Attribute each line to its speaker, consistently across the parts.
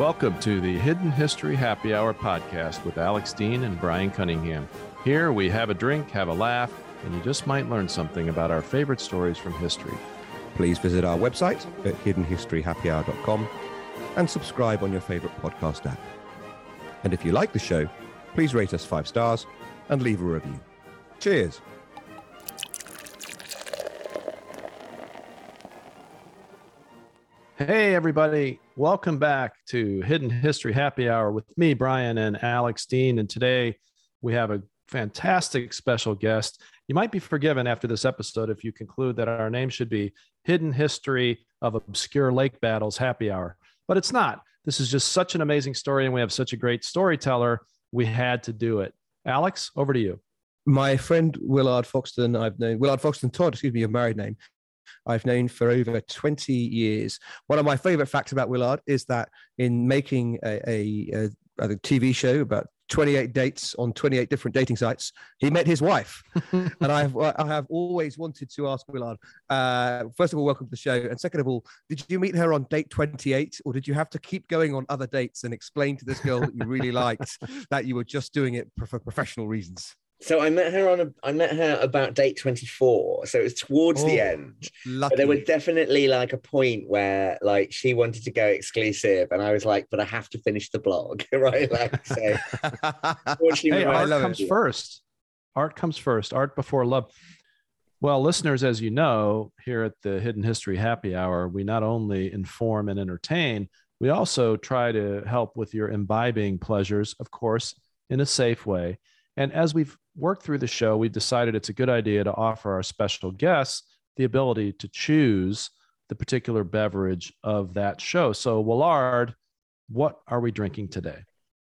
Speaker 1: Welcome to the Hidden History Happy Hour podcast with Alex Dean and Bryan Cunningham. Here we have a drink, have a laugh, and you just might learn something about our favorite stories from history.
Speaker 2: Please visit our website at hiddenhistoryhappyhour.com and subscribe on your favorite podcast app. And if you like the show, please rate us five stars and leave a review. Cheers.
Speaker 1: Hey, everybody. Welcome back to Hidden History Happy Hour with me, Bryan, and Alex Dean. And today we have a fantastic special guest. You might be forgiven after this episode if you conclude that our name should be Hidden History of Obscure Lake Battles Happy Hour, but it's not. This is just such an amazing story, and we have such a great storyteller. We had to do it. Alex, over to you.
Speaker 2: My friend Willard Foxton, I've known Willard Foxton Todd, excuse me, your married name. I've known for over 20 years. One of my favorite facts about Willard is that in making a, a, a, a TV show about 28 dates on 28 different dating sites. He met his wife. and I have, I have always wanted to ask Willard, uh, first of all, welcome to the show. And second of all, did you meet her on date 28 or did you have to keep going on other dates and explain to this girl that you really liked that you were just doing it for professional reasons?
Speaker 3: So I met her on a I met her about date 24. So it was towards oh, the end. But there was definitely like a point where like she wanted to go exclusive and I was like, but I have to finish the blog. right. Like so
Speaker 1: hey, art comes it. first. Art comes first, art before love. Well, listeners, as you know, here at the Hidden History Happy Hour, we not only inform and entertain, we also try to help with your imbibing pleasures, of course, in a safe way. And as we've worked through the show, we've decided it's a good idea to offer our special guests the ability to choose the particular beverage of that show. So, Willard, what are we drinking today?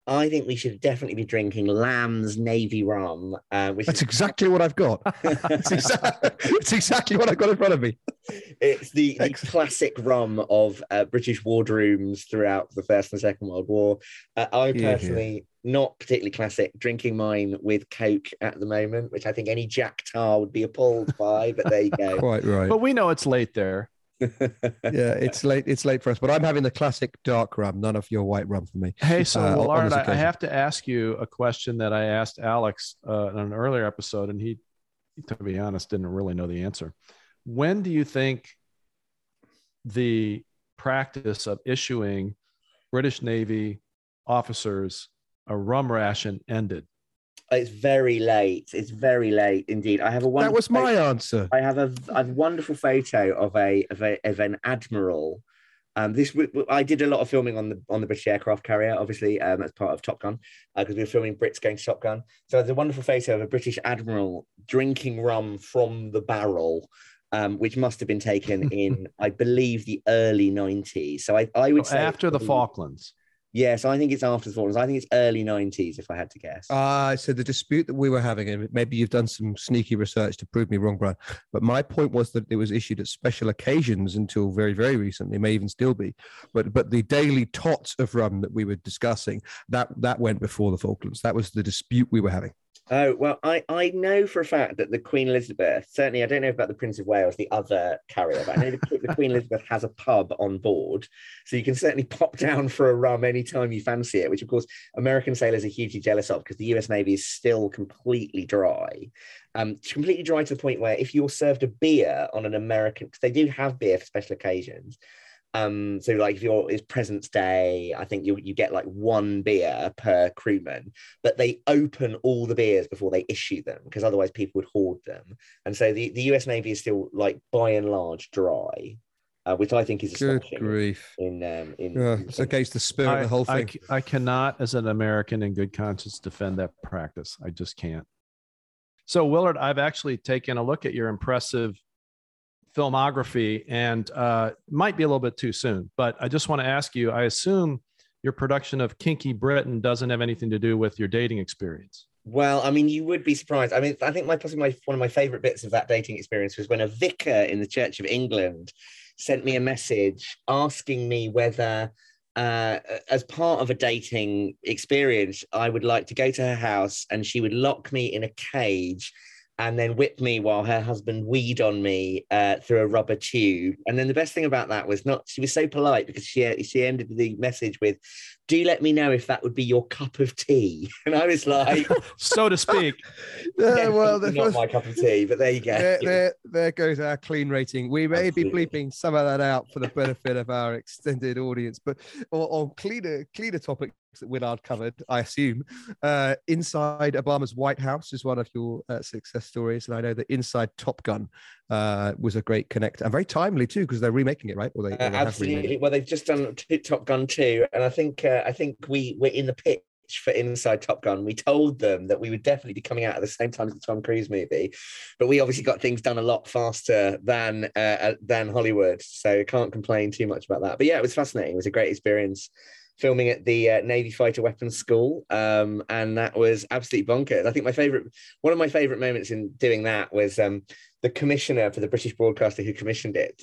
Speaker 3: I think we should definitely be drinking Lamb's Navy rum.
Speaker 2: Uh, which That's is... exactly what I've got. it's, exactly, it's, exactly, what I've got in front of me.
Speaker 3: It's the, the classic rum of uh, British wardrooms throughout the First and Second World War. Uh, I personally yeah, yeah. not particularly classic, drinking mine with Coke at the moment, which I think any Jack Tar would be appalled by, but there you go.
Speaker 2: Quite right.
Speaker 1: But we know it's late there
Speaker 2: yeah, it's late. It's late for us, but I'm having the classic dark rum. None of your white rum for me.
Speaker 1: Hey, so uh, Willard, I, I have to ask you a question that I asked Alex uh, in an earlier episode, and he, to be honest, didn't really know the answer. When do you think the practice of issuing British Navy officers a rum ration ended?
Speaker 3: It's very late. It's very late indeed. I have a
Speaker 2: That was my photo. answer.
Speaker 3: I have a, a wonderful photo of a of, a, of an admiral. Um, this I did a lot of filming on the on the British aircraft carrier, obviously um, as part of Top Gun, because uh, we were filming Brits going to Top Gun. So there's a wonderful photo of a British admiral drinking rum from the barrel, um, which must have been taken in, I believe, the early '90s. So I, I would so say
Speaker 1: after the Falklands.
Speaker 3: Yes, I think it's after the Falklands. I think it's early 90s, if I had to guess.
Speaker 2: Uh, so the dispute that we were having, and maybe you've done some sneaky research to prove me wrong, Bryan, but my point was that it was issued at special occasions until very, very recently, may even still be. But but the daily tots of rum that we were discussing, that that went before the Falklands. That was the dispute we were having.
Speaker 3: Oh, well, I, I know for a fact that the Queen Elizabeth, certainly, I don't know about the Prince of Wales, the other carrier, but I know the, the Queen Elizabeth has a pub on board. So you can certainly pop down for a rum anytime you fancy it, which, of course, American sailors are hugely jealous of because the US Navy is still completely dry. Um, completely dry to the point where if you're served a beer on an American, because they do have beer for special occasions, um, so like if you're it's President's Day, I think you you get like one beer per crewman, but they open all the beers before they issue them because otherwise people would hoard them. And so the, the US Navy is still like by and large dry. Uh, which I think is
Speaker 2: good grief
Speaker 3: in um, in,
Speaker 2: yeah, it's against the spirit I, of the whole thing.
Speaker 1: I, I cannot, as an American in good conscience, defend that practice. I just can't. So Willard, I've actually taken a look at your impressive filmography and uh, might be a little bit too soon, but I just want to ask you I assume your production of Kinky Britain doesn't have anything to do with your dating experience.
Speaker 3: Well, I mean, you would be surprised. I mean, I think my possibly my, one of my favorite bits of that dating experience was when a vicar in the Church of England sent me a message asking me whether, uh, as part of a dating experience, I would like to go to her house and she would lock me in a cage and then whipped me while her husband weed on me uh, through a rubber tube. And then the best thing about that was not she was so polite because she she ended the message with, "Do let me know if that would be your cup of tea." And I was like,
Speaker 1: so to speak.
Speaker 3: yeah, well, not was, my cup of tea, but there you go.
Speaker 2: There, there, there, goes our clean rating. We may Absolutely. be bleeping some of that out for the benefit of our extended audience, but on cleaner cleaner topics that Willard covered, I assume. Uh, inside Obama's White House is one of your uh, success stories, and I know that Inside Top Gun uh, was a great connect and very timely too because they're remaking it, right?
Speaker 3: Or they, or they absolutely. Well, they've just done Top Gun two, and I think uh, I think we we're in the pit for Inside Top Gun. We told them that we would definitely be coming out at the same time as the Tom Cruise movie, but we obviously got things done a lot faster than uh, uh than Hollywood, so can't complain too much about that. But yeah, it was fascinating. It was a great experience filming at the uh, Navy Fighter Weapons School, um, and that was absolutely bonkers. I think my favorite, one of my favorite moments in doing that was um, the commissioner for the British broadcaster who commissioned it.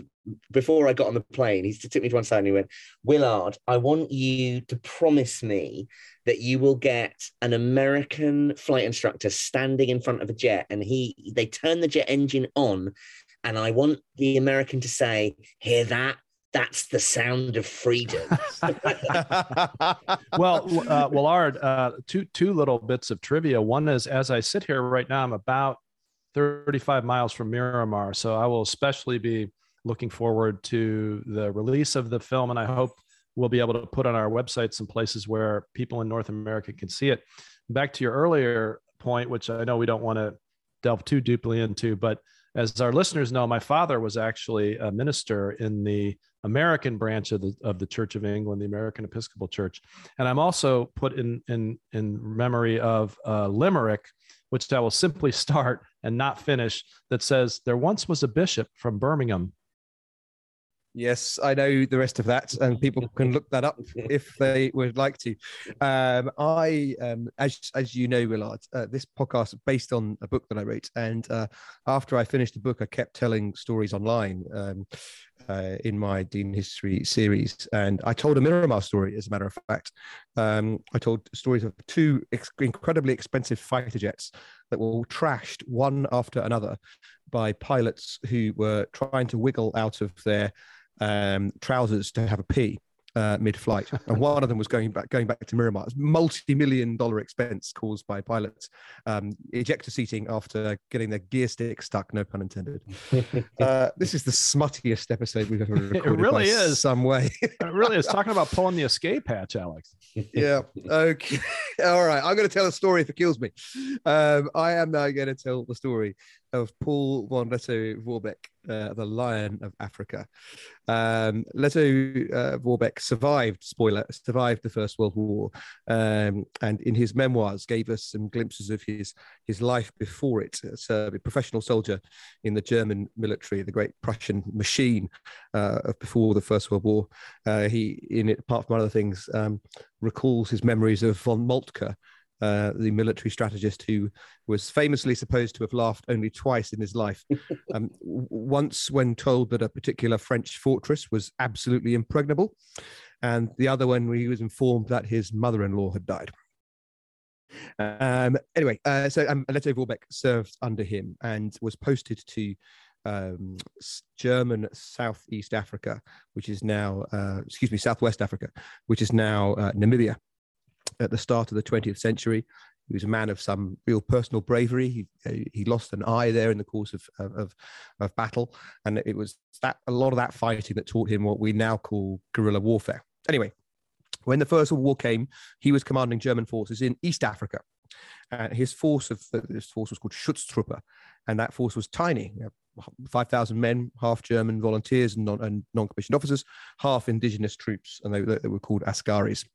Speaker 3: Before I got on the plane, he took me to one side and he went, "Willard, I want you to promise me that you will get an American flight instructor standing in front of a jet, and he they turn the jet engine on." And I want the American to say, Hear that? that's the sound of freedom.
Speaker 1: well, uh, Willard, uh, two two little bits of trivia. One is, as I sit here right now, I'm about 35 miles from Miramar, so I will especially be looking forward to the release of the film, and I hope we'll be able to put on our website some places where people in North America can see it. Back to your earlier point, which I know we don't want to delve too deeply into, but as our listeners know, my father was actually a minister in the American branch of the of the Church of England, the American Episcopal Church, and I'm also put in in in memory of a limerick, which I will simply start and not finish. That says, "There once was a bishop from Birmingham
Speaker 2: Yes, I know the rest of that, and people can look that up if they would like to. Um, I, um, as as you know, Willard, uh, this podcast is based on a book that I wrote, and uh, after I finished the book, I kept telling stories online um, uh, in my Dean History series, and I told a Miramar story. As a matter of fact, um, I told stories of two ex- incredibly expensive fighter jets that were all trashed one after another by pilots who were trying to wiggle out of their um, trousers to have a pee uh, mid-flight, and one of them was going back going back to Miramar. multi-million dollar expense caused by pilots um, ejector seating after getting their gear stick stuck. No pun intended. uh, this is the smuttiest episode we've ever recorded.
Speaker 1: It really is
Speaker 2: some way.
Speaker 1: it really is talking about pulling the escape hatch, Alex.
Speaker 2: yeah. Okay. All right. I'm going to tell a story if it kills me. Um, I am now going to tell the story of Paul von Lettow-Vorbeck, uh, the Lion of Africa. Um, Lettow-Vorbeck uh, survived, spoiler, survived the First World War, um, and in his memoirs gave us some glimpses of his his life before it. As a professional soldier in the German military, the great Prussian machine uh, before the First World War. Uh, he, in it, apart from other things, um, recalls his memories of von Moltke. Uh, the military strategist who was famously supposed to have laughed only twice in his life. Um, once, when told that a particular French fortress was absolutely impregnable, and the other one, when he was informed that his mother in law had died. Um, anyway, uh, so um, Lettow-Vorbeck served under him and was posted to um, German Southeast Africa, which is now, uh, excuse me, Southwest Africa, which is now uh, Namibia at the start of the 20th century. He was a man of some real personal bravery. He, he lost an eye there in the course of, of, of battle. And it was that a lot of that fighting that taught him what we now call guerrilla warfare. Anyway, when the First World War came, he was commanding German forces in East Africa. Uh, his force of this force was called Schutztruppe, and that force was tiny. You know, 5,000 men, half German volunteers and, non, and non-commissioned officers, half indigenous troops, and they, they were called Askaris.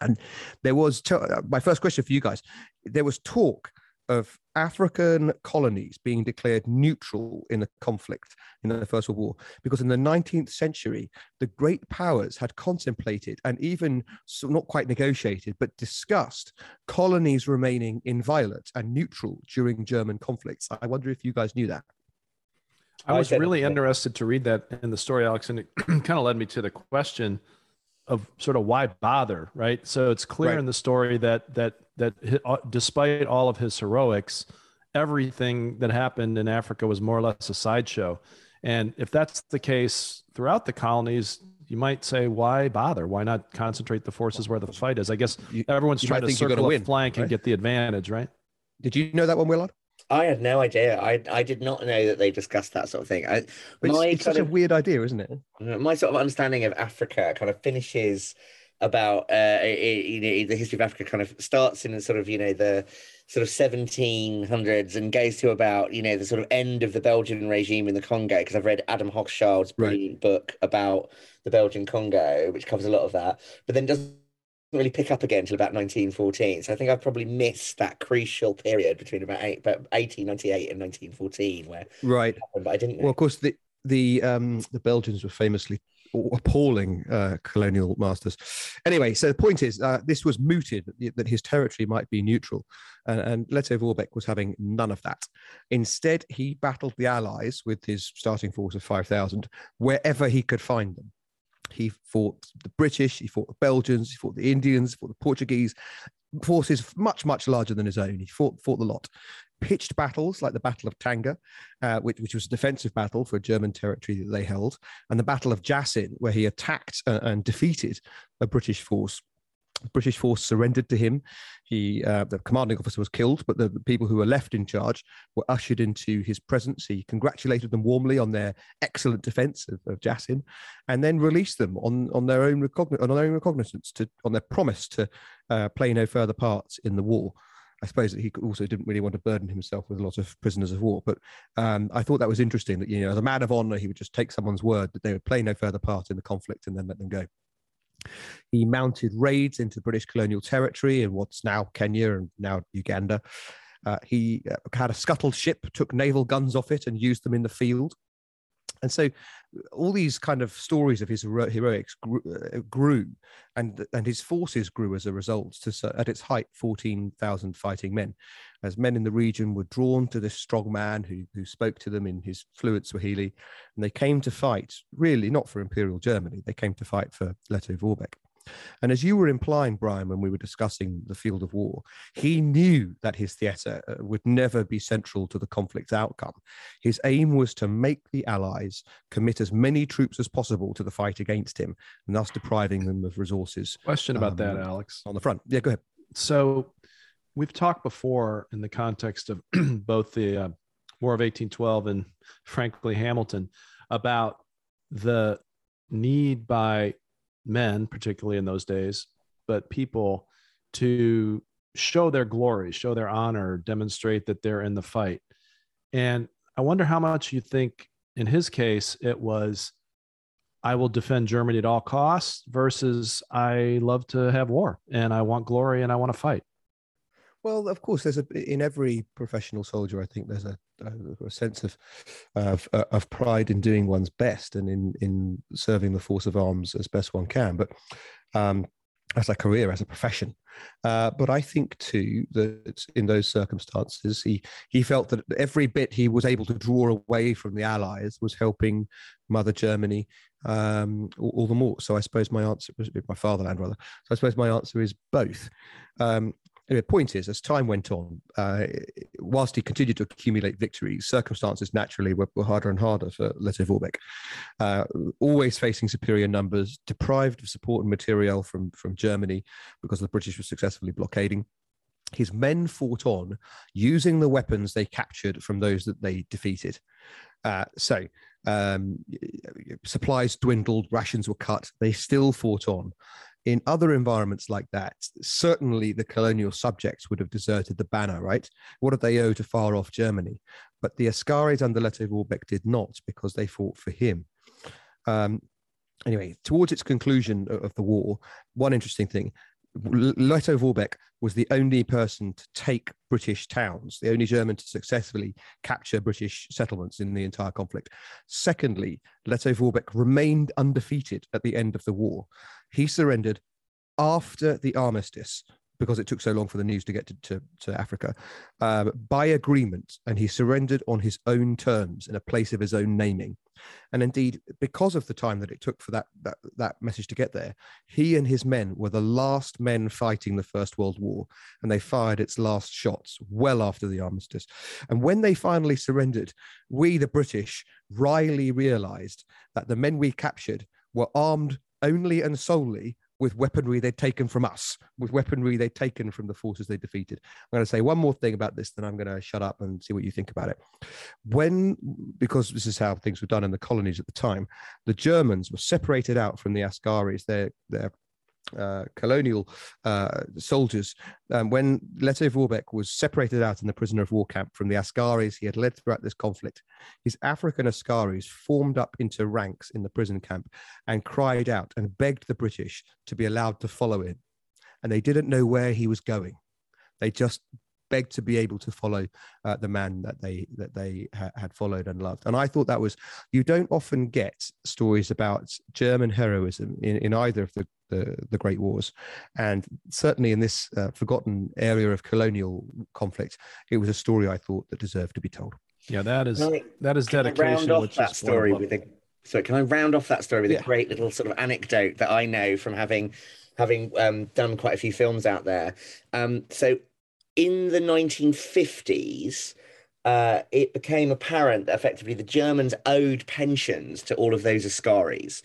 Speaker 2: And there was uh, my first question for you guys. There was talk of African colonies being declared neutral in the conflict in the First World War, because in the 19th century, the great powers had contemplated and even so not quite negotiated, but discussed colonies remaining inviolate and neutral during German conflicts. I wonder if you guys knew that.
Speaker 1: I was really interested to read that in the story, Alex, and it kind of led me to the question of sort of why bother, right? So it's clear right. in the story that that that uh, despite all of his heroics everything that happened in Africa was more or less a sideshow. And if that's the case throughout the colonies, you might say, why bother? Why not concentrate the forces where the fight is? I guess everyone's you trying to circle a win, flank right? and get the advantage, right?
Speaker 2: Did you know that one, Willard?
Speaker 3: I had no idea. I I did not know that they discussed that sort of thing. I,
Speaker 2: it's, it's such of, a weird idea, isn't it?
Speaker 3: My sort of understanding of Africa kind of finishes about uh, you know, the history of Africa kind of starts in sort of you know the sort of 1700s and goes to about you know the sort of end of the Belgian regime in the Congo because I've read Adam Hochschild's brilliant right. book about the Belgian Congo which covers a lot of that but then doesn't really pick up again until about 1914 so I think I've probably missed that crucial period between about, eight, about 1898 and 1914 where
Speaker 2: right
Speaker 3: happened, but I didn't know.
Speaker 2: well of course the the um the Belgians were famously appalling uh, colonial masters. Anyway, so the point is, uh, this was mooted that his territory might be neutral, and, and Lettow Vorbeck was having none of that. Instead, he battled the Allies with his starting force of 5,000 wherever he could find them. He fought the British, he fought the Belgians, he fought the Indians, he fought the Portuguese, forces much, much larger than his own. He fought, fought the lot pitched battles like the Battle of Tanga, uh, which, which, was a defensive battle for German territory that they held, and the Battle of Jasin, where he attacked uh, and defeated a British force. British force surrendered to him. He, uh, the commanding officer, was killed, but the, the, people who were left in charge were ushered into his presence. He congratulated them warmly on their excellent defence of, of and then released them on, on their own recogn- on their own recognizance to on their promise to uh, play no further parts in the war. I suppose that he also didn't really want to burden himself with a lot of prisoners of war. But um, I thought that was interesting that, you know, as a man of honor, he would just take someone's word that they would play no further part in the conflict and then let them go. He mounted raids into British colonial territory in what's now Kenya and now Uganda. Uh, he uh, had a scuttled ship, took naval guns off it, and used them in the field. And so all these kind of stories of his heroics grew, uh, grew, and and his forces grew as a result to at its height 14,000 fighting men. As men in the region were drawn to this strong man who who spoke to them in his fluent Swahili and they came to fight really not for imperial Germany they came to fight for Lettow Vorbeck and as you were implying, Bryan, when we were discussing the field of war, he knew that his theatre uh, would never be central to the conflict's outcome. His aim was to make the Allies commit as many troops as possible to the fight against him, and thus depriving them of resources.
Speaker 1: Question about um, that, Alex.
Speaker 2: On the front. Yeah, go ahead.
Speaker 1: So we've talked before in the context of both the uh, War of 1812 and frankly Hamilton about the need by men, particularly in those days, but people to show their glory, show their honor, demonstrate that they're in the fight. And I wonder how much you think in his case it was I will defend Germany at all costs versus I love to have war and I want glory and I want to fight.
Speaker 2: Well, of course, there's a in every professional soldier. I think there's a, a, sense of, of of pride in doing one's best and in in serving the force of arms as best one can. But um, as a career, as a profession. Uh, but I think too that in those circumstances, he he felt that every bit he was able to draw away from the Allies was helping Mother Germany um, all, all, the more. So I suppose my answer was my fatherland rather. So I suppose my answer is both. Um, Anyway, point is, as time went on, uh, whilst he continued to accumulate victories, circumstances naturally were, were harder and harder for Lettow Vorbeck. Uh, always facing superior numbers, deprived of support and material from, from Germany because the British were successfully blockading. His men fought on using the weapons they captured from those that they defeated. Uh, so um, supplies dwindled, rations were cut. They still fought on in other environments like that, certainly the colonial subjects would have deserted the banner, right? What did they owe to far off Germany? But the Askaris under Lettow Vorbeck did not because they fought for him. Um, anyway, towards its conclusion of the war, one interesting thing Lettow Vorbeck was the only person to take British towns, the only German to successfully capture British settlements in the entire conflict. Secondly, Lettow Vorbeck remained undefeated at the end of the war. He surrendered after the armistice, because it took so long for the news to get to, to, to Africa, uh, by agreement, and he surrendered on his own terms in a place of his own naming. And indeed, because of the time that it took for that, that, that message to get there, he and his men were the last men fighting the First World War, and they fired its last shots well after the armistice. And when they finally surrendered, we, the British, wryly realized that the men we captured were armed only and solely with weaponry they'd taken from us, with weaponry they'd taken from the forces they defeated. I'm going to say one more thing about this, then I'm going to shut up and see what you think about it. When, because this is how things were done in the colonies at the time, the Germans were separated out from the Askaris, their, their uh, colonial uh, soldiers. Um, when Lettow Vorbeck was separated out in the prisoner of war camp from the Askaris he had led throughout this conflict, his African Askaris formed up into ranks in the prison camp and cried out and begged the British to be allowed to follow him. And they didn't know where he was going. They just begged to be able to follow uh, the man that they that they ha- had followed and loved. And I thought that was you don't often get stories about German heroism in, in either of the, the, the great wars, and certainly in this uh, forgotten area of colonial conflict, it was a story I thought that deserved to be told.
Speaker 1: Yeah, that is I, that is dedication.
Speaker 3: round off that story with a so can I round off that story with yeah. a great little sort of anecdote that I know from having having um, done quite a few films out there. Um, so in the 1950s, uh, it became apparent that effectively the Germans owed pensions to all of those Askaris.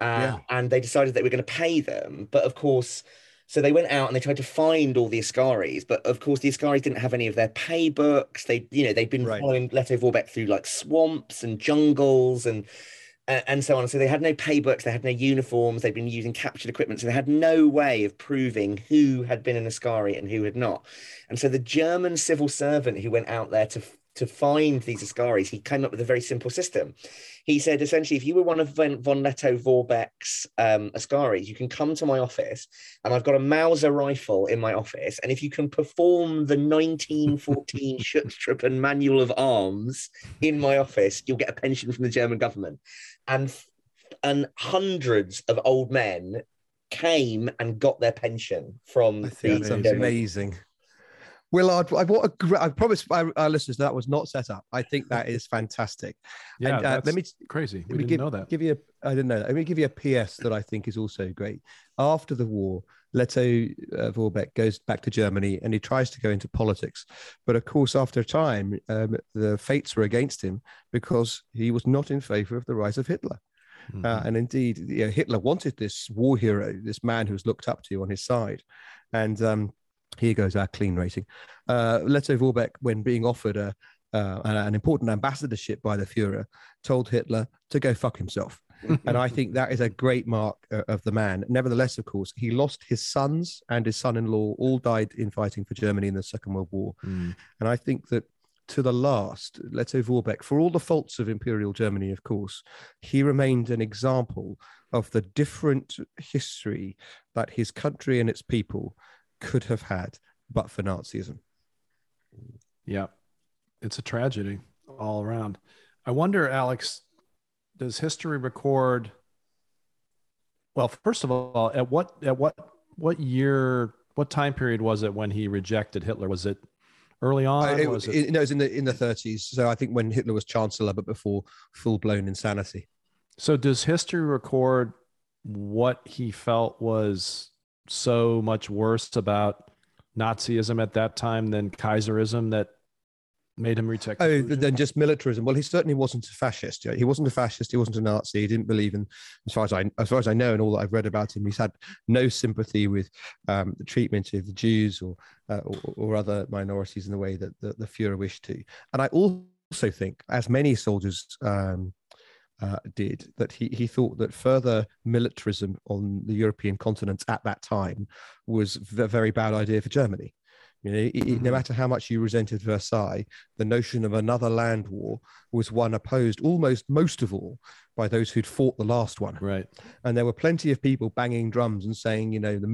Speaker 3: Uh, yeah. And they decided they were going to pay them. But of course, so they went out and they tried to find all the Askaris. But of course, the Askaris didn't have any of their pay books. They, you know, they'd been right. following Lettow Vorbeck through like swamps and jungles and and so on. So they had no pay books, they had no uniforms, they'd been using captured equipment, so they had no way of proving who had been an Askari and who had not. And so the German civil servant who went out there to to find these Askaris, he came up with a very simple system. He said, essentially, if you were one of von, Lettow Vorbeck's um, Askaris, you can come to my office and I've got a Mauser rifle in my office. And if you can perform the 1914 Schutztruppen Manual of Arms in my office, you'll get a pension from the German government and and hundreds of old men came and got their pension from
Speaker 2: the amazing. Willard, I, what a great, I promise our, our, listeners that was not set up. I think that is fantastic.
Speaker 1: Yeah, and, uh, let me crazy. We let me
Speaker 2: give,
Speaker 1: know that.
Speaker 2: Give you, a, I didn't know that. Let me give you a PS that I think is also great. After the war, Leto uh, Vorbeck goes back to Germany and he tries to go into politics. But of course, after a time, um, the fates were against him because he was not in favor of the rise of Hitler. Mm-hmm. Uh, and indeed, you know, Hitler wanted this war hero, this man who was looked up to on his side. And um, here goes our clean rating. Uh, Lettow Vorbeck, when being offered a, uh, an important ambassadorship by the Fuhrer, told Hitler to go fuck himself. and I think that is a great mark uh, of the man. Nevertheless, of course, he lost his sons and his son-in-law all died in fighting for Germany in the Second World War. Mm. And I think that to the last, Lettow Vorbeck, for all the faults of Imperial Germany, of course, he remained an example of the different history that his country and its people could have had but for Nazism.
Speaker 1: Yeah, it's a tragedy all around. I wonder, Alex, does history record? Well, first of all, at what at what what year, what time period was it when he rejected Hitler? Was it early on? Uh,
Speaker 2: it, was it... it, no, it was in the in the 30s. So I think when Hitler was chancellor, but before full blown insanity.
Speaker 1: So does history record what he felt was so much worse about Nazism at that time than Kaiserism that made him retake?
Speaker 2: Oh, than just militarism. Well, he certainly wasn't a fascist. Yeah? He wasn't a fascist. He wasn't a Nazi. He didn't believe in, as far as I, as far as I know, and all that I've read about him, he's had no sympathy with um, the treatment of the Jews or, uh, or, or other minorities in the way that the, the Führer wished to. And I also think, as many soldiers um, uh, did that he, he thought that further militarism on the European continent at that time was a very bad idea for Germany. You know, mm-hmm. no matter how much you resented Versailles, the notion of another land war was one opposed almost most of all by those who'd fought the last one.
Speaker 1: Right.
Speaker 2: And there were plenty of people banging drums and saying, you know, the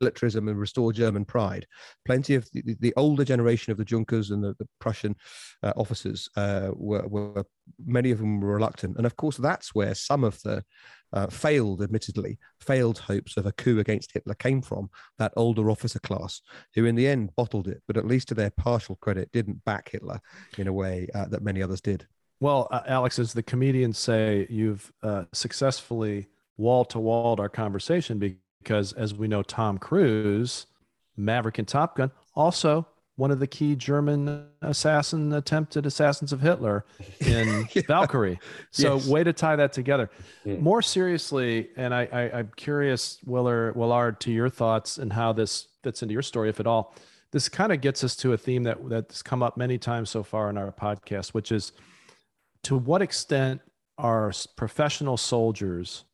Speaker 2: militarism and restore German pride. Plenty of the, the older generation of the Junkers and the, the Prussian uh, officers uh, were, were, many of them were reluctant. And of course, that's where some of the uh, failed, admittedly, failed hopes of a coup against Hitler came from that older officer class, who in the end bottled it, but at least to their partial credit, didn't back Hitler in a way uh, that many others did.
Speaker 1: Well, uh, Alex, as the comedians say, you've uh, successfully wall to walled our conversation because, as we know, Tom Cruise, Maverick and Top Gun, also one of the key German assassin attempted assassins of Hitler in yeah. Valkyrie. So yes. way to tie that together. More seriously, and I, I, am curious, Willer, Willard, to your thoughts and how this fits into your story, if at all. This kind of gets us to a theme that that's come up many times so far in our podcast, which is to what extent are professional soldiers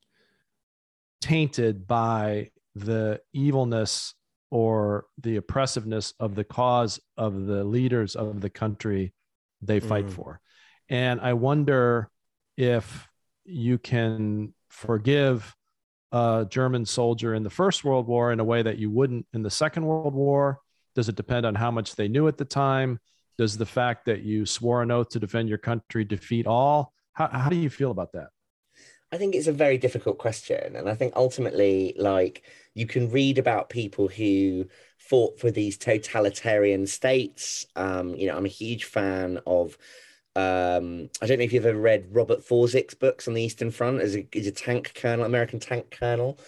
Speaker 1: tainted by the evilness or the oppressiveness of the cause of the leaders of the country they fight mm. for. And I wonder if you can forgive a German soldier in the First World War in a way that you wouldn't in the Second World War. Does it depend on how much they knew at the time? Does the fact that you swore an oath to defend your country defeat all? How, how do you feel about that?
Speaker 3: I think it's a very difficult question. And I think ultimately, like, you can read about people who fought for these totalitarian states. Um, you know, I'm a huge fan of. Um, I don't know if you've ever read Robert Forczyk's books on the Eastern Front as a, he's a tank colonel, American tank colonel.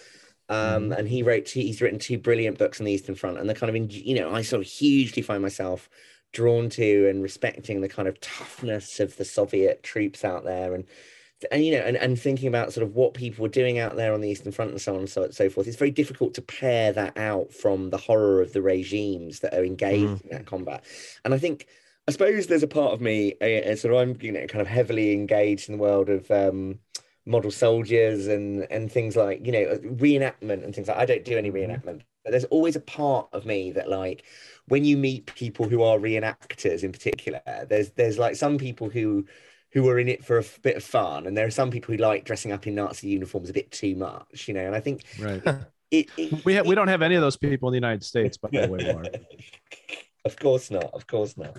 Speaker 3: Um, mm. and he wrote, two, he's written two brilliant books on the Eastern Front. And the kind of, you know, I sort of hugely find myself drawn to and respecting the kind of toughness of the Soviet troops out there. And and you know, and, and thinking about sort of what people were doing out there on the Eastern Front and so on and so, so forth, it's very difficult to pair that out from the horror of the regimes that are engaged mm. in that combat. And I think, I suppose there's a part of me, uh, sort of, I'm you know, kind of heavily engaged in the world of um, model soldiers and and things like you know reenactment and things like. I don't do any mm-hmm. reenactment, but there's always a part of me that like when you meet people who are reenactors in particular, there's there's like some people who who are in it for a bit of fun, and there are some people who like dressing up in Nazi uniforms a bit too much, you know. And I think
Speaker 1: right. It, it, we ha- we don't have any of those people in the United States, by the way, Mark.
Speaker 3: of course not. Of course not.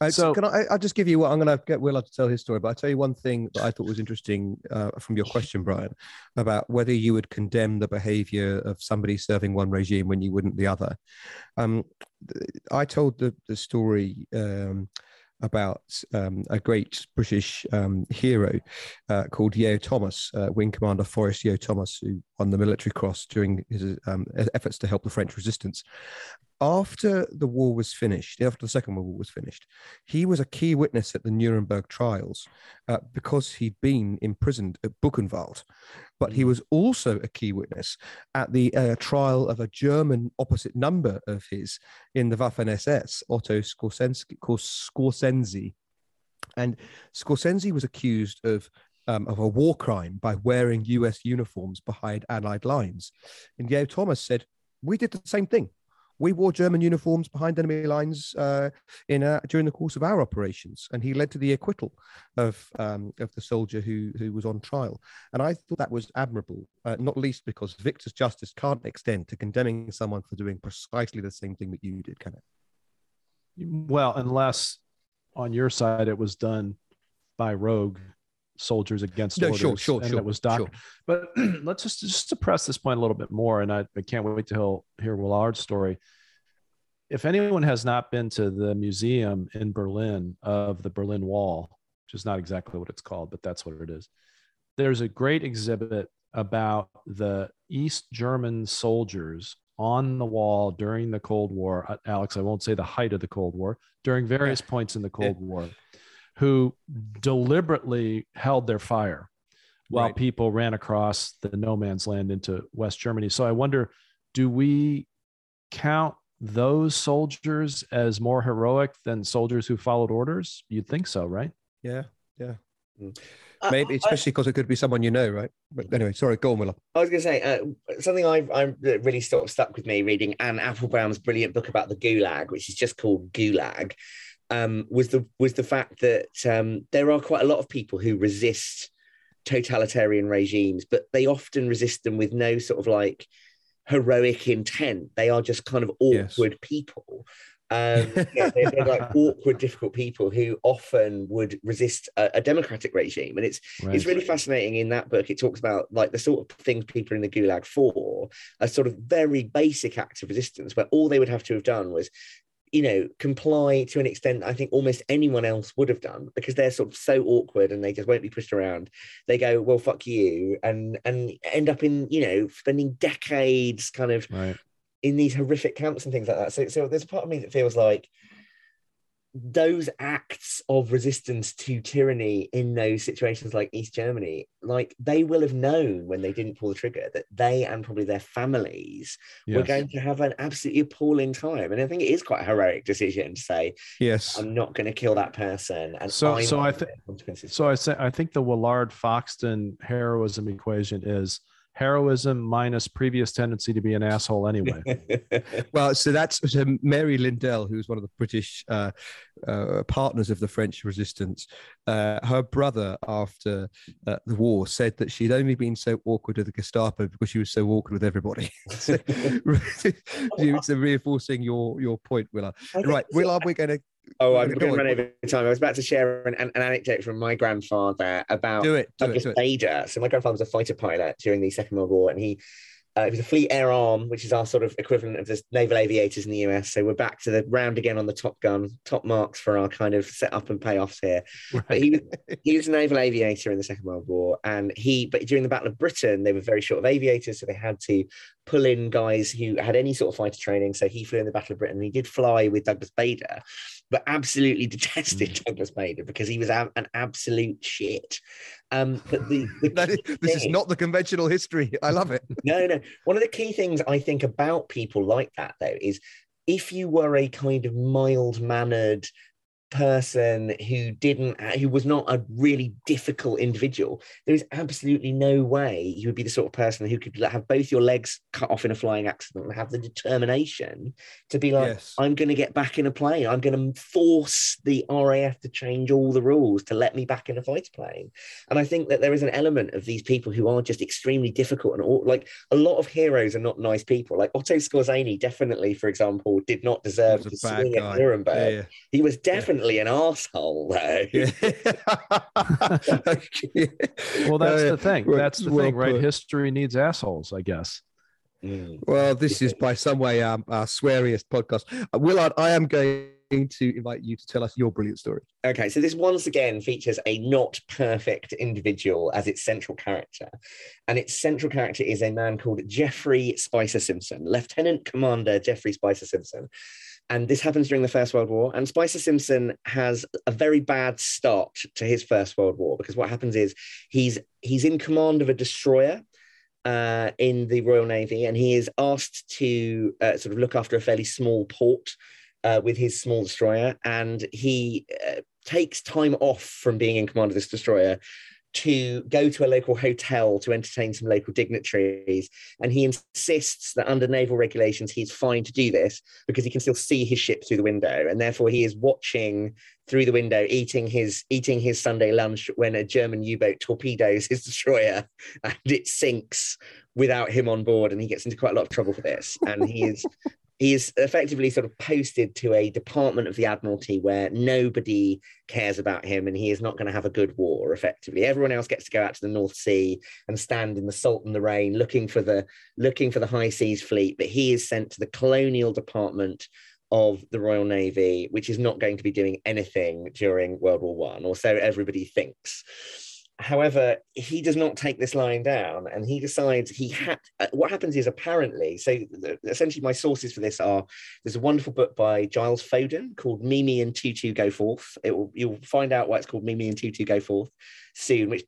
Speaker 2: Uh, so can I? I'll just give you what I'm going to get Will to tell his story, but I'll tell you one thing that I thought was interesting uh, from your question, Bryan, about whether you would condemn the behaviour of somebody serving one regime when you wouldn't the other. Um, I told the the story. Um, about um, a great British um, hero uh, called Yeo Thomas, uh, Wing Commander Forest Yeo Thomas, who won the Military Cross during his um, efforts to help the French resistance after the war was finished, after the Second World War was finished, he was a key witness at the Nuremberg trials uh, because he'd been imprisoned at Buchenwald. But he mm. was also a key witness at the uh, trial of a German opposite number of his in the Waffen SS, Otto Skorzeny. And Skorzeny was accused of um, of a war crime by wearing US uniforms behind Allied lines. And Yeo Thomas said, We did the same thing we wore German uniforms behind enemy lines uh, in during the course of our operations, and he led to the acquittal of um, of the soldier who who was on trial. And I thought that was admirable, uh, not least because Victor's justice can't extend to condemning someone for doing precisely the same thing that you did, can it?
Speaker 1: Well, unless on your side it was done by rogue soldiers against no, orders,
Speaker 2: sure, sure,
Speaker 1: and
Speaker 2: sure,
Speaker 1: it was doc- sure. But let's just just to press this point a little bit more, and I, I can't wait to hear Willard's story. If anyone has not been to the museum in Berlin of the Berlin Wall, which is not exactly what it's called, but that's what it is, there's a great exhibit about the East German soldiers on the wall during the Cold War. Uh, Alex, I won't say the height of the Cold War, during various points in the Cold War who deliberately held their fire while right. people ran across the no man's land into West Germany. So I wonder do we count those soldiers as more heroic than soldiers who followed orders? You'd think so, right?
Speaker 2: Yeah, yeah. Mm. Maybe, especially because it could be someone you know, right? But anyway, sorry, go on, Willa.
Speaker 3: I was going to say uh, something I, I really sort of stuck with me reading Anne Applebaum's brilliant book about the Gulag, which is just called Gulag um, was the was the fact that um, there are quite a lot of people who resist totalitarian regimes, but they often resist them with no sort of like heroic intent. They are just kind of awkward yes. people. Um, yeah, they're, they're, like awkward, difficult people who often would resist a, a democratic regime, and it's right. it's really fascinating. In that book, it talks about like the sort of things people in the Gulag for, a sort of very basic acts of resistance, where all they would have to have done was you know, comply to an extent I think almost anyone else would have done because they're sort of so awkward and they just won't be pushed around. They go, well, fuck you, and and end up in you know spending decades kind of right. in these horrific camps and things like that. So so there's a part of me that feels like those acts of resistance to tyranny in those situations like East Germany, like they will have known when they didn't pull the trigger that they and probably their families yes. were going to have an absolutely appalling time. And I think it is quite a heroic decision to say,
Speaker 2: "Yes,
Speaker 3: I'm not going to kill that person." And
Speaker 1: so, so I think, so I say, I think the Willard Foxton heroism equation is heroism minus previous tendency to be an asshole anyway.
Speaker 2: well, so that's so Mary Lindell, who's one of the British uh, uh, partners of the French resistance. Uh, her brother, after uh, the war, said that she'd only been so awkward with the Gestapo because she was so awkward with everybody. so, it's reinforcing your your point, Willard. Right, Willard, we're going to
Speaker 3: Oh, I'm going to run over time. I was about to share an, an, anecdote from my grandfather about
Speaker 2: do it, do
Speaker 3: Douglas
Speaker 2: it,
Speaker 3: Bader. So my grandfather was a fighter pilot during the Second World War, and he uh, it was a Fleet Air Arm, which is our sort of equivalent of the naval aviators in the US. So we're back to the round again on the Top Gun, top marks for our kind of setup and payoffs here. Right. But he was he was a naval aviator in the Second World War, and he but during the Battle of Britain they were very short of aviators, so they had to pull in guys who had any sort of fighter training. So he flew in the Battle of Britain, and he did fly with Douglas Bader, but absolutely detested mm. Douglas Bader because he was an absolute shit. Um, but the, the
Speaker 2: is, this is not the conventional history. I love it.
Speaker 3: no, no. One of the key things I think about people like that, though, is if you were a kind of mild mannered, person who didn't who was not a really difficult individual there is absolutely no way you would be the sort of person who could have both your legs cut off in a flying accident and have the determination to be like yes. i'm going to get back in a plane i'm going to force the raf to change all the rules to let me back in a fighter plane and i think that there is an element of these people who are just extremely difficult and all, like a lot of heroes are not nice people like otto skorzeny definitely for example did not deserve to swing guy. at nuremberg yeah, yeah. he was definitely definitely an asshole, though. Yeah.
Speaker 1: well, that's the thing. That's the well thing, right? History needs assholes, I guess.
Speaker 2: Mm. Well, this is by some way um, our sweariest podcast. Uh, Willard, I am going to invite you to tell us your brilliant story.
Speaker 3: Okay, so this once again features a not perfect individual as its central character. And its central character is a man called Geoffrey Spicer Simson, Lieutenant Commander Geoffrey Spicer Simson. And this happens during the First World War. And Spicer Simson has a very bad start to his First World War because what happens is he's he's in command of a destroyer uh, in the Royal Navy, and he is asked to uh, sort of look after a fairly small port uh, with his small destroyer, and he uh, takes time off from being in command of this destroyer to go to a local hotel to entertain some local dignitaries. And he insists that under naval regulations, he's fine to do this because he can still see his ship through the window. And therefore, he is watching through the window, eating his eating his Sunday lunch when a German U-boat torpedoes his destroyer and it sinks without him on board. And he gets into quite a lot of trouble for this. And he is he is effectively sort of posted to a department of the Admiralty where nobody cares about him and he is not going to have a good war effectively. Everyone else gets to go out to the North Sea and stand in the salt and the rain looking for the looking for the high seas fleet but he is sent to the colonial department of the Royal Navy which is not going to be doing anything during World War 1 or so everybody thinks However, he does not take this line down and he decides he had. Uh, what happens is apparently, so essentially, my sources for this are there's a wonderful book by Giles Foden called Mimi and Toutou Go Forth. It will, you'll find out why it's called Mimi and Toutou Go Forth soon, which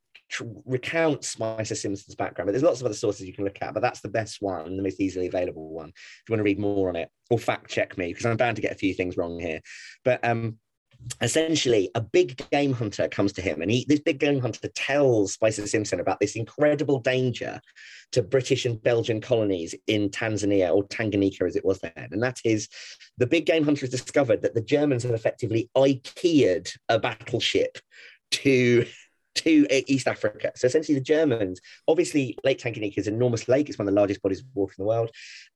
Speaker 3: recounts Spicer Simson's background. But there's lots of other sources you can look at, but that's the best one, the most easily available one. If you want to read more on it or fact check me, because I'm bound to get a few things wrong here. But um, essentially a big game hunter comes to him and he this big game hunter tells Spicer Simson about this incredible danger to British and Belgian colonies in Tanzania or Tanganyika as it was then. And that is the big game hunter has discovered that the Germans have effectively IKEA'd a battleship to to uh, East Africa. So essentially, the Germans, obviously, Lake Tanganyika is an enormous lake. It's one of the largest bodies of water in the world,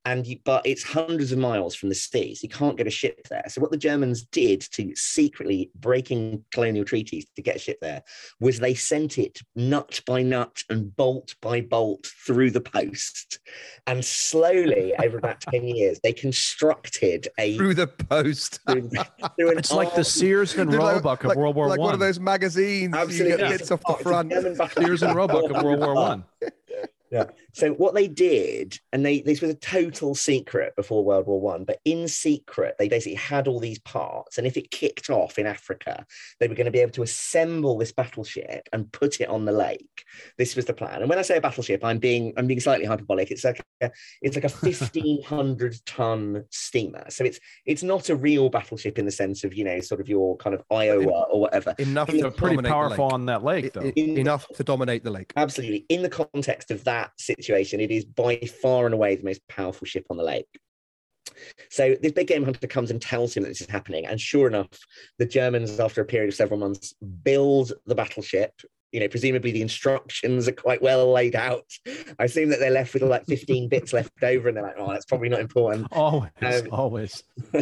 Speaker 3: and you, but it's hundreds of miles from the sea, so you can't get a ship there. So what the Germans did to secretly breaking colonial treaties to get a ship there was they sent it nut by nut and bolt by bolt through the post, and slowly over about ten years they constructed a
Speaker 2: through the post.
Speaker 1: through, through it's like the Sears and Roebuck like, of World War
Speaker 2: like
Speaker 1: One.
Speaker 2: one of those magazines. Absolutely, it's off the front.
Speaker 1: Sears and Roebuck of World War One.
Speaker 3: Yeah. So what they did, and they this was a total secret before World War One, but in secret, they basically had all these parts, and if it kicked off in Africa, they were going to be able to assemble this battleship and put it on the lake. This was the plan. And when I say a battleship, I'm being I'm being slightly hyperbolic. It's like a, it's like a fifteen hundred ton steamer. So it's it's not a real battleship in the sense of you know sort of your kind of Iowa or whatever.
Speaker 2: Enough to
Speaker 1: pretty powerful on that lake, though.
Speaker 2: In, enough to dominate the lake.
Speaker 3: Absolutely. In the context of that situation situation, it is by far and away the most powerful ship on the lake. So this big game hunter comes and tells him that this is happening. And sure enough, the Germans, after a period of several months, build the battleship you know, presumably the instructions are quite well laid out. I assume that they're left with like 15 bits left over, and they're like, oh, that's probably not important.
Speaker 1: Always, um, always.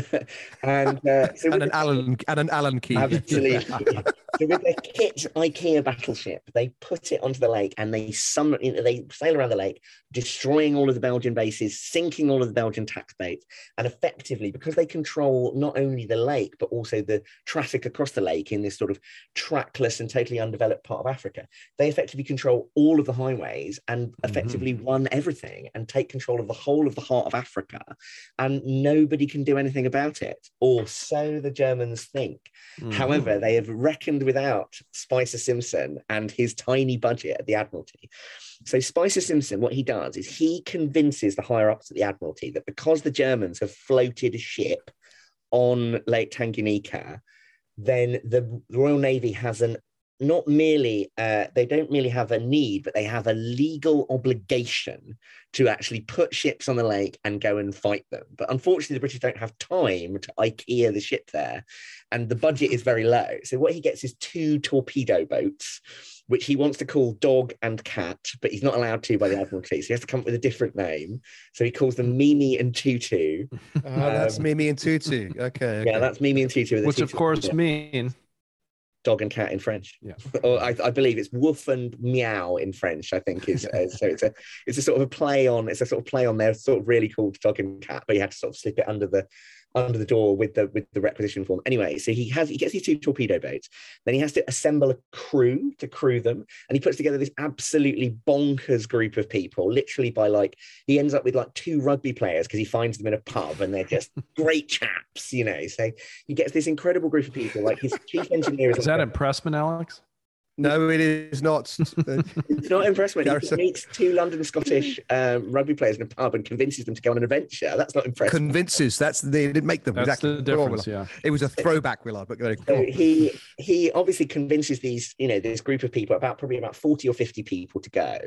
Speaker 3: and uh,
Speaker 2: so and an Allen and an Allen key.
Speaker 3: Absolutely. so with their kit IKEA battleship, they put it onto the lake and they sum, they sail around the lake, destroying all of the Belgian bases, sinking all of the Belgian tax baits, and effectively because they control not only the lake but also the traffic across the lake in this sort of trackless and totally undeveloped part of Africa Africa. They effectively control all of the highways and mm-hmm. effectively mm-hmm. run everything and take control of the whole of the heart of Africa. And nobody can do anything about it, or so the Germans think. Mm-hmm. However, they have reckoned without Spicer Simson and his tiny budget at the Admiralty. So Spicer Simson, what he does is he convinces the higher ups at the Admiralty that because the Germans have floated a ship on Lake Tanganyika, then the Royal Navy has an not merely uh, they don't merely have a need but they have a legal obligation to actually put ships on the lake and go and fight them. But unfortunately the british don't have time to ikea the ship there and the budget is very low. So what he gets is two torpedo boats which he wants to call dog and cat but he's not allowed to by the admiralty. So he has to come up with a different name. So he calls them mimi and Toutou.
Speaker 2: Oh, um, that's mimi and Toutou. Okay, okay,
Speaker 3: yeah that's mimi and Toutou
Speaker 1: which of course mean
Speaker 3: dog and cat in French.
Speaker 1: Yeah.
Speaker 3: or I, I, believe it's woof and meow in French. I think is uh, so it's a it's a sort of a play on it's a sort of play on their sort of really called dog and cat, but you had to sort of slip it under the under the door with the with the requisition form. Anyway, so he has he gets these two torpedo boats. Then he has to assemble a crew to crew them, and he puts together this absolutely bonkers group of people. Literally by like he ends up with like two rugby players because he finds them in a pub and they're just great chaps, you know. So he gets this incredible group of people. Like his chief engineer is.
Speaker 1: Is that impressment, Alex?
Speaker 2: No, it is not.
Speaker 3: it's not impressive. He meets two London Scottish um, rugby players in a pub and convinces them to go on an adventure. That's not impressive.
Speaker 2: Convinces. That's they didn't make them
Speaker 1: That's
Speaker 2: exactly.
Speaker 1: The difference, yeah.
Speaker 2: It was a throwback, Willard. But go,
Speaker 3: so he he obviously convinces these you know this group of people about probably about forty or fifty people to go,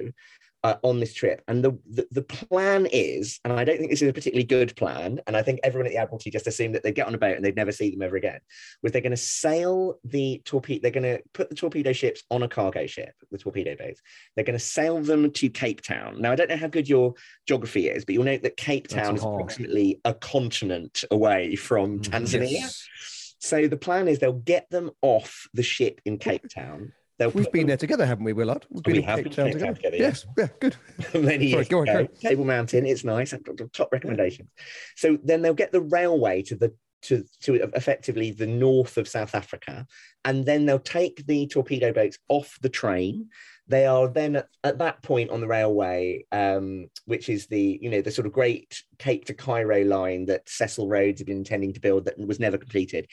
Speaker 3: uh, on this trip. And the, the, the plan is, and I don't think this is a particularly good plan, and I think everyone at the Admiralty just assumed that they'd get on a boat and they'd never see them ever again. Was they're going to sail the torpedo? They're going to put the torpedo ships on a cargo ship, the torpedo boats. They're going to sail them to Cape Town. Now I don't know how good your geography is, but you'll note that Cape Town is approximately a continent away from mm-hmm. Tanzania. Yes. So the plan is they'll get them off the ship in Cape Town
Speaker 2: We've been there together, haven't we, Willard? We've
Speaker 3: been we have Town together. together.
Speaker 2: Yes, yeah, good.
Speaker 3: Many years Sorry, go on. Table Mountain, it's nice. Top recommendations. So then they'll get the railway to the to, to effectively the north of South Africa, and then they'll take the torpedo boats off the train. They are then at, at that point on the railway, um, which is the you know the sort of great Cape to Cairo line that Cecil Rhodes had been intending to build that was never completed.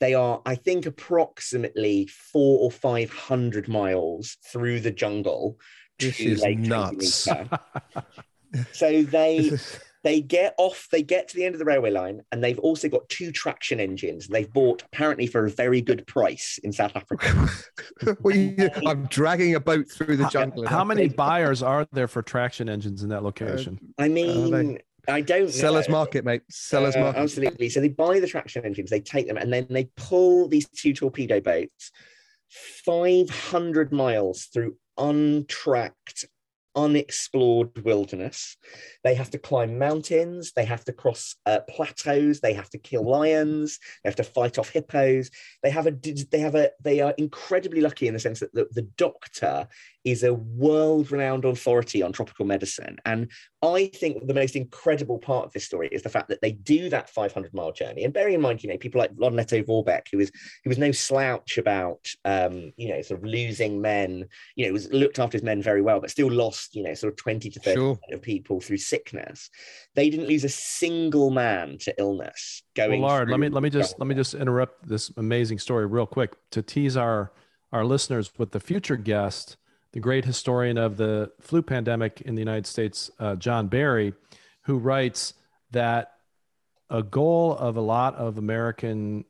Speaker 3: They are, I think, approximately four or five hundred miles through the jungle.
Speaker 2: This is Lake nuts.
Speaker 3: so they they get off, they get to the end of the railway line, and they've also got two traction engines they've bought apparently for a very good price in South Africa.
Speaker 2: well, you, I'm dragging a boat through the jungle.
Speaker 1: How, how many buyers are there for traction engines in that location?
Speaker 3: Uh, I mean, I don't
Speaker 2: sellers know. market, mate. Sellers uh, market.
Speaker 3: Absolutely. So they buy the traction engines, they take them, and then they pull these two torpedo boats 500 miles through untracked unexplored wilderness. They have to climb mountains, they have to cross uh, plateaus, they have to kill lions, they have to fight off hippos. They have a they have a they are incredibly lucky in the sense that the, the doctor is a world-renowned authority on tropical medicine and I think the most incredible part of this story is the fact that they do that 500 mile journey. And bearing in mind, you know, people like von Lettow-Vorbeck, who was who was no slouch about, um, you know, sort of losing men. You know, was looked after his men very well, but still lost, you know, sort of 20 to 30 sure. of people through sickness. They didn't lose a single man to illness. Going.
Speaker 1: Well, Lard, let me let me just let me just interrupt this amazing story real quick to tease our our listeners with the future guest the great historian of the flu pandemic in the United States, uh, John Barry, who writes that a goal of a lot of American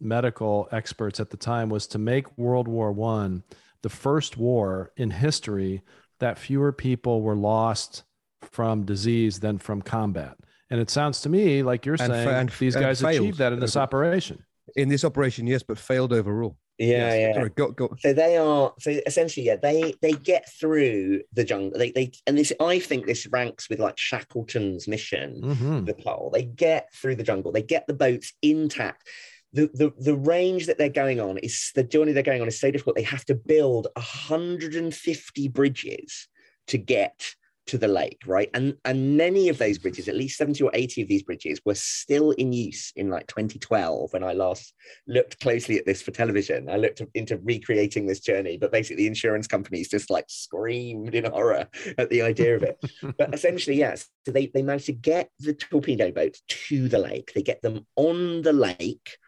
Speaker 1: medical experts at the time was to make World War One the first war in history that fewer people were lost from disease than from combat. And it sounds to me like you're and saying and, these guys achieved that in this operation.
Speaker 2: In this operation, yes, but failed overall.
Speaker 3: Yeah, yes. yeah. Sorry,
Speaker 2: go, go.
Speaker 3: So they are so essentially, yeah, they they get through the jungle. They they and this I think this ranks with like Shackleton's mission, mm-hmm. the pole. They get through the jungle, they get the boats intact. The, the, the range that they're going on is the journey they're going on is so difficult. They have to build 150 bridges to get to the lake, right? And and many of those bridges, at least 70 or 80 of these bridges, were still in use in like 2012 when I last looked closely at this for television. I looked into recreating this journey, but basically the insurance companies just like screamed in horror at the idea of it. but essentially, yes, so they, they managed to get the torpedo boats to the lake. They get them on the lake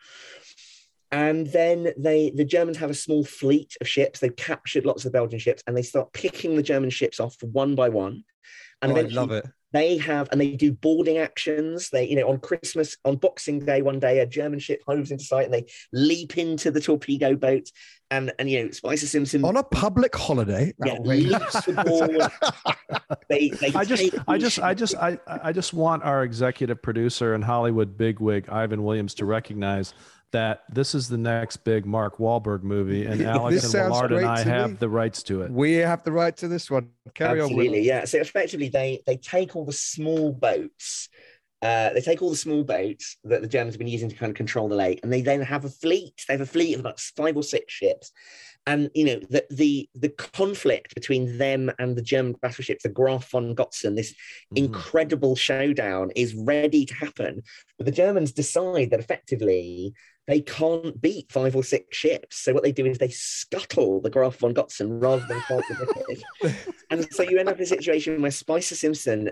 Speaker 3: and then they the Germans have a small fleet of ships. They've captured lots of the Belgian ships and they start picking the German ships off one by one.
Speaker 2: And oh, I love it.
Speaker 3: They have and they do boarding actions. They, you know, on Christmas, on Boxing Day, one day, a German ship hoves into sight and they leap into the torpedo boat. And and you know, Spicer Simson
Speaker 2: on a public holiday.
Speaker 3: Yeah, leaps aboard.
Speaker 1: they, they I just I just I just I I just want our executive producer and Hollywood bigwig Ivan Williams to recognize that this is the next big Mark Wahlberg movie, and Alex and Willard and I have me. the rights to it.
Speaker 2: We have the right to this one. Carry
Speaker 3: Absolutely, on. yeah. So effectively, they they take all the small boats. Uh, they take all the small boats that the Germans have been using to kind of control the lake, and they then have a fleet. They have a fleet of about five or six ships, and you know the the the conflict between them and the German battleships, the Graf von Gotzen, this mm. incredible showdown is ready to happen. But the Germans decide that effectively they can't beat five or six ships. So what they do is they scuttle the Graf von Gotzen rather than fight the British. and so you end up in a situation where Spicer Simson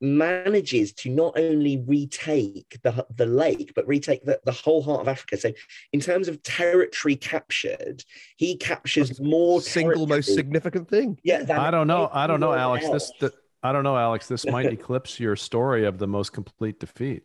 Speaker 3: manages to not only retake the, the lake, but retake the, the whole heart of Africa. So, in terms of territory captured, he captures more
Speaker 2: single most significant thing.
Speaker 3: Yeah,
Speaker 1: I don't know. I don't know, Alex. Else. This the, I don't know, Alex. This might eclipse your story of the most complete defeat.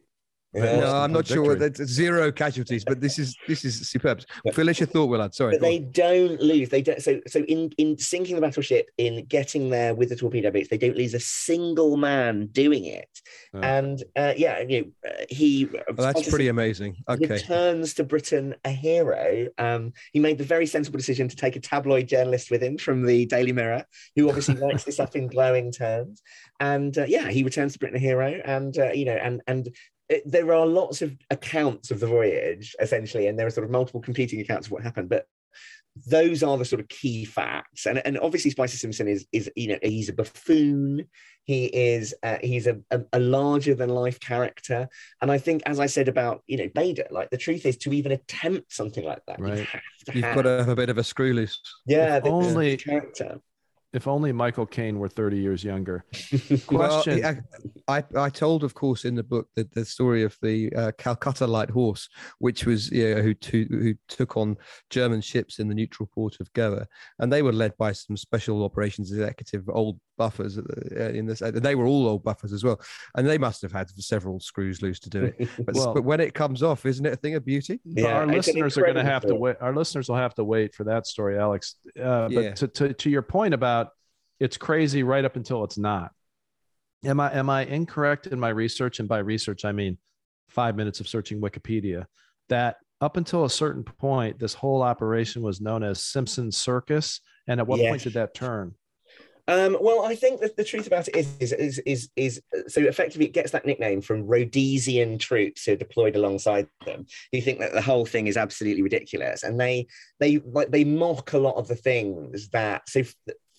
Speaker 2: Yeah. No, I'm not victory. sure. That's zero casualties, but this is this is superb. Felicia thought, Willard. Sorry,
Speaker 3: but they on. don't lose. They don't. So so in in sinking the battleship, in getting there with the torpedo boats, they don't lose a single man doing it. Oh. And uh, yeah, you know, uh, he.
Speaker 2: Well, that's pretty amazing. Okay.
Speaker 3: Returns to Britain a hero. Um, he made the very sensible decision to take a tabloid journalist with him from the Daily Mirror, who obviously writes this up in glowing terms. And uh, yeah, he returns to Britain a hero, and uh, you know, and and it, there are lots of accounts of the voyage essentially and there are sort of multiple competing accounts of what happened but those are the sort of key facts. And, and obviously spicer simson is is you know he's a buffoon. He is uh, he's a, a, a, larger than life character. And i think as i said about you know bader like the truth is to even attempt something like that
Speaker 2: right. you have got to have a bit of a screw loose.
Speaker 3: Yeah the, only character
Speaker 1: if only Michael Caine were 30 years younger.
Speaker 2: Question. Well, I, I told, of course, in the book that the story of the uh, Calcutta Light Horse, which was you know, who, to, who took on German ships in the neutral port of Goa, and they were led by some special operations executive old buffers uh, in this. They were all old buffers as well, and they must have had several screws loose to do it. But, well, but when it comes off, isn't it a thing of beauty?
Speaker 1: Yeah, our listeners are going to have to wait. Our listeners will have to wait for that story, Alex. Uh, but yeah. to, to to your point about it's crazy right up until it's not. Am I am I incorrect in my research? And by research, I mean five minutes of searching Wikipedia. That up until a certain point, this whole operation was known as Simson Circus. And at what yes. point did that turn?
Speaker 3: Um, well, I think that the truth about it is, is, is, is, is, so effectively it gets that nickname from Rhodesian troops who are deployed alongside them, who think that the whole thing is absolutely ridiculous, and they they like they mock a lot of the things that so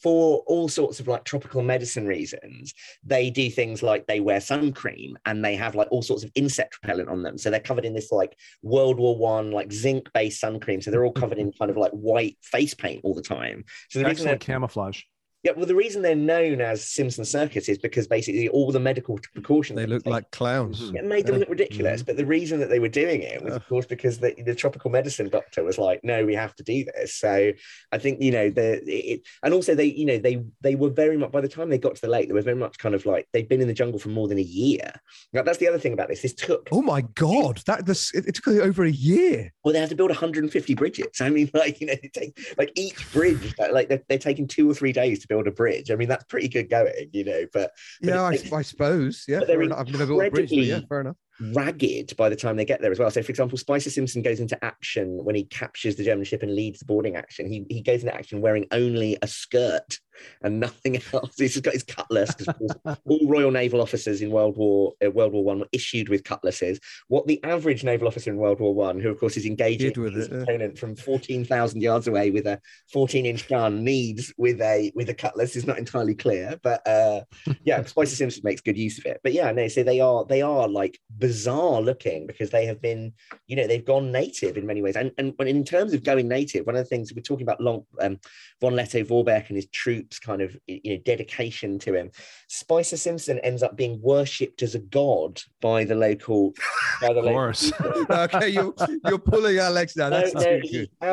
Speaker 3: for all sorts of like tropical medicine reasons, they do things like they wear sun cream and they have like all sorts of insect repellent on them. So they're covered in this like World War One like zinc based sun cream. So they're all covered in mm-hmm. kind of like white face paint all the time. So
Speaker 1: the Excellent camouflage.
Speaker 3: Yeah, well, the reason they're known as Simson Circus is because basically all the medical precautions
Speaker 2: they look like clowns.
Speaker 3: It made them look ridiculous. Mm-hmm. But the reason that they were doing it was, of course, because the, the tropical medicine doctor was like, "No, we have to do this." So I think you know the it, and also they you know they they were very much by the time they got to the lake, they were very much kind of like they'd been in the jungle for more than a year. Now, that's the other thing about this. This took
Speaker 2: oh my god, that this it, it took over a year.
Speaker 3: Well, they had to build 150 bridges. I mean, like you know, take like each bridge, like they're, they're taking two or three days to build a bridge. I mean that's pretty good going, you know. But,
Speaker 2: but yeah, I, I, suppose. Yeah, I've never built a bridge, but yeah, fair enough
Speaker 3: ragged by the time they get there as well. So, for example, Spicer Simson goes into action when he captures the German ship and leads the boarding action. He, he goes into action wearing only a skirt and nothing else. He's just got his cutlass because all Royal Naval officers in World War uh, World War One were issued with cutlasses. What the average naval officer in World War One, who of course is engaging with his it, opponent from fourteen thousand yards away with a fourteen-inch gun, needs with a with a cutlass is not entirely clear. But uh, yeah, Spicer Simson makes good use of it. But yeah, no, so they are they are like bizarre looking because they have been, you know, they've gone native in many ways. And and in terms of going native, one of the things we're talking about long um, von Lettow-Vorbeck and his troops kind of you know dedication to him. Spicer Simson ends up being worshipped as a god by the local by the
Speaker 1: of course.
Speaker 3: Local
Speaker 2: okay, you're you're pulling Alex now. That's no, no.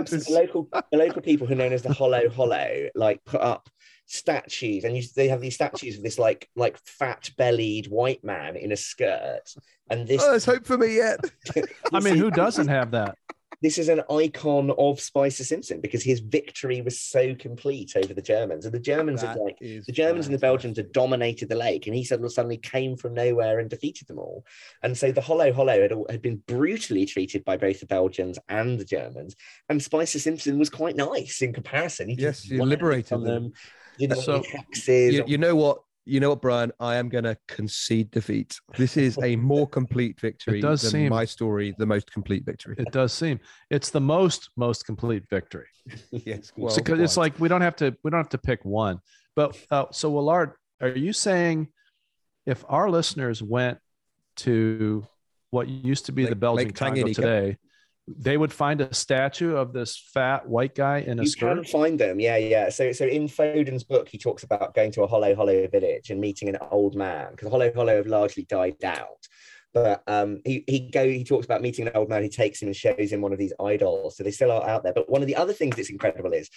Speaker 3: The local the local people who are known as the Holo Holo like put up statues and you, they have these statues of this like like fat bellied white man in a skirt and this
Speaker 2: oh, there's hope for me yet
Speaker 1: i mean who doesn't have that
Speaker 3: this is an icon of Spicer Simson because his victory was so complete over the Germans. And the Germans that had like the Germans and the Belgians had dominated the lake, and he suddenly suddenly came from nowhere and defeated them all. And so the Holo Holo had, had been brutally treated by both the Belgians and the Germans. And Spicer Simson was quite nice in comparison.
Speaker 2: He yes, you liberated them. them so, you, you know what? You know what, Brian? I am going to concede defeat. This is a more complete victory it does than seem, my story, the most complete victory.
Speaker 1: It does seem it's the most most complete victory.
Speaker 2: yes,
Speaker 1: well, because it's like we don't have to we don't have to pick one. But uh, so, Willard, are you saying if our listeners went to what used to be Lake, the Belgian Congo today, they would find a statue of this fat white guy in a
Speaker 3: you
Speaker 1: skirt.
Speaker 3: can find them, yeah, yeah. So, so in Foden's book, he talks about going to a holo holo village and meeting an old man because holo holo have largely died out. But um, he he go he talks about meeting an old man who takes him and shows him one of these idols. So they still are out there. But one of the other things that's incredible is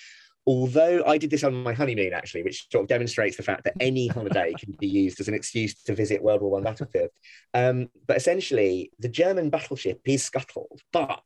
Speaker 3: although I did this on my honeymoon, actually, which sort of demonstrates the fact that any holiday can be used as an excuse to visit World War One battlefield. Um, but essentially, the German battleship is scuttled, but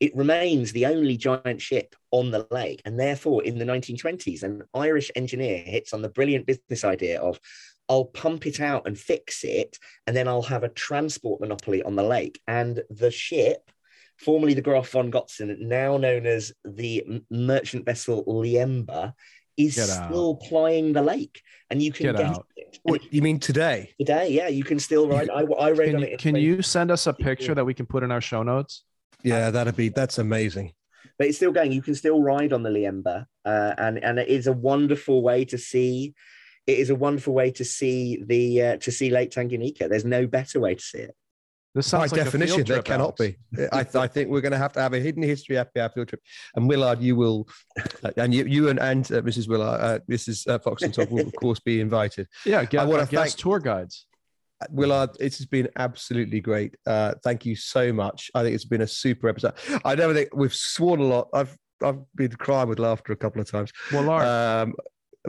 Speaker 3: it remains the only giant ship on the lake. And therefore, in the 1920s, an Irish engineer hits on the brilliant business idea of I'll pump it out and fix it, and then I'll have a transport monopoly on the lake. And the ship formerly the Graf von Gotzen, now known as the merchant vessel Liemba, is get still out. plying the lake, and you can get, get out.
Speaker 2: it. What you mean today?
Speaker 3: Today, yeah, you can still ride. I, I read
Speaker 1: can,
Speaker 3: on it.
Speaker 1: Can you send us a picture that we can put in our show notes?
Speaker 2: Yeah, that'd be that's amazing.
Speaker 3: But it's still going. You can still ride on the Liemba, uh, and and it is a wonderful way to see. It is a wonderful way to see the uh, to see Lake Tanganyika. There's no better way to see it.
Speaker 2: This sounds By like definition, there cannot be. I, I, think we're going to have to have a hidden history hour field trip. And Willard, you will, uh, and you, you and, and uh, Mrs. Willard, uh, Mrs. Uh, Foxton will of course be invited.
Speaker 1: Yeah, get, I want to thank tour guides.
Speaker 2: Uh, Willard, it has been absolutely great. Uh, thank you so much. I think it's been a super episode. I never think we've sworn a lot. I've I've been crying with laughter a couple of times.
Speaker 1: Well,
Speaker 2: um,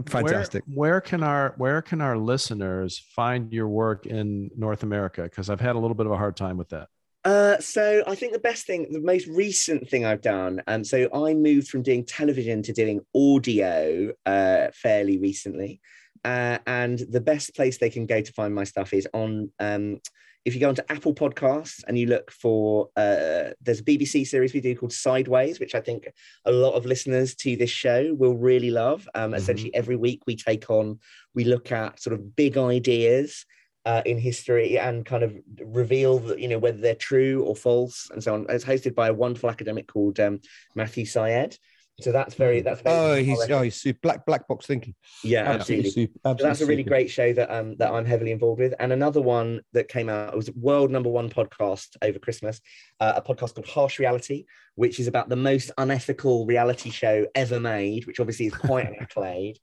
Speaker 2: fantastic.
Speaker 1: Where, where, can our where can our listeners find your work in North America? Because I've had a little bit of a hard time with that.
Speaker 3: Uh, so I think the best thing, the most recent thing I've done, and um, so I moved from doing television to doing audio uh, fairly recently, uh, and the best place they can go to find my stuff is on um, if you go onto Apple Podcasts and you look for, uh, there's a BBC series we do called Sideways, which I think a lot of listeners to this show will really love. Um, mm-hmm. Essentially, every week we take on, we look at sort of big ideas uh, in history and kind of reveal that, you know whether they're true or false and so on. It's hosted by a wonderful academic called um, Matthew Syed. So that's very hmm. that's very
Speaker 2: oh he's oh he's super black black box thinking
Speaker 3: yeah absolutely, absolutely. Super, absolutely so that's a really super. great show that um that I'm heavily involved with and another one that came out it was world number one podcast over Christmas uh, a podcast called Harsh Reality which is about the most unethical reality show ever made which obviously is quite an accolade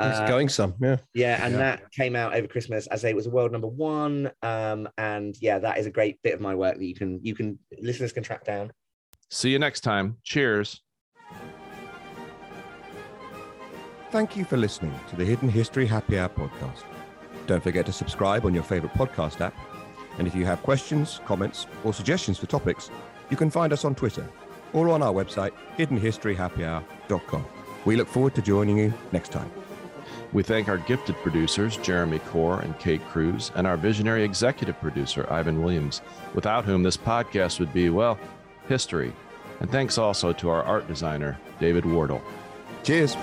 Speaker 2: it's uh, going some, yeah.
Speaker 3: Yeah, and yeah. that came out over Christmas as it was a world number one. Um, and yeah, that is a great bit of my work that you can you can listeners can track down.
Speaker 1: See you next time. Cheers.
Speaker 4: Thank you for listening to the Hidden History Happy Hour podcast. Don't forget to subscribe on your favorite podcast app. And if you have questions, comments, or suggestions for topics, you can find us on Twitter or on our website, hiddenhistoryhappyhour.com. We look forward to joining you next time.
Speaker 1: We thank our gifted producers, Jeremy Core and Kate Cruz, and our visionary executive producer, Ivan Williams, without whom this podcast would be, well, history. And thanks also to our art designer, David Wardle.
Speaker 4: Cheers.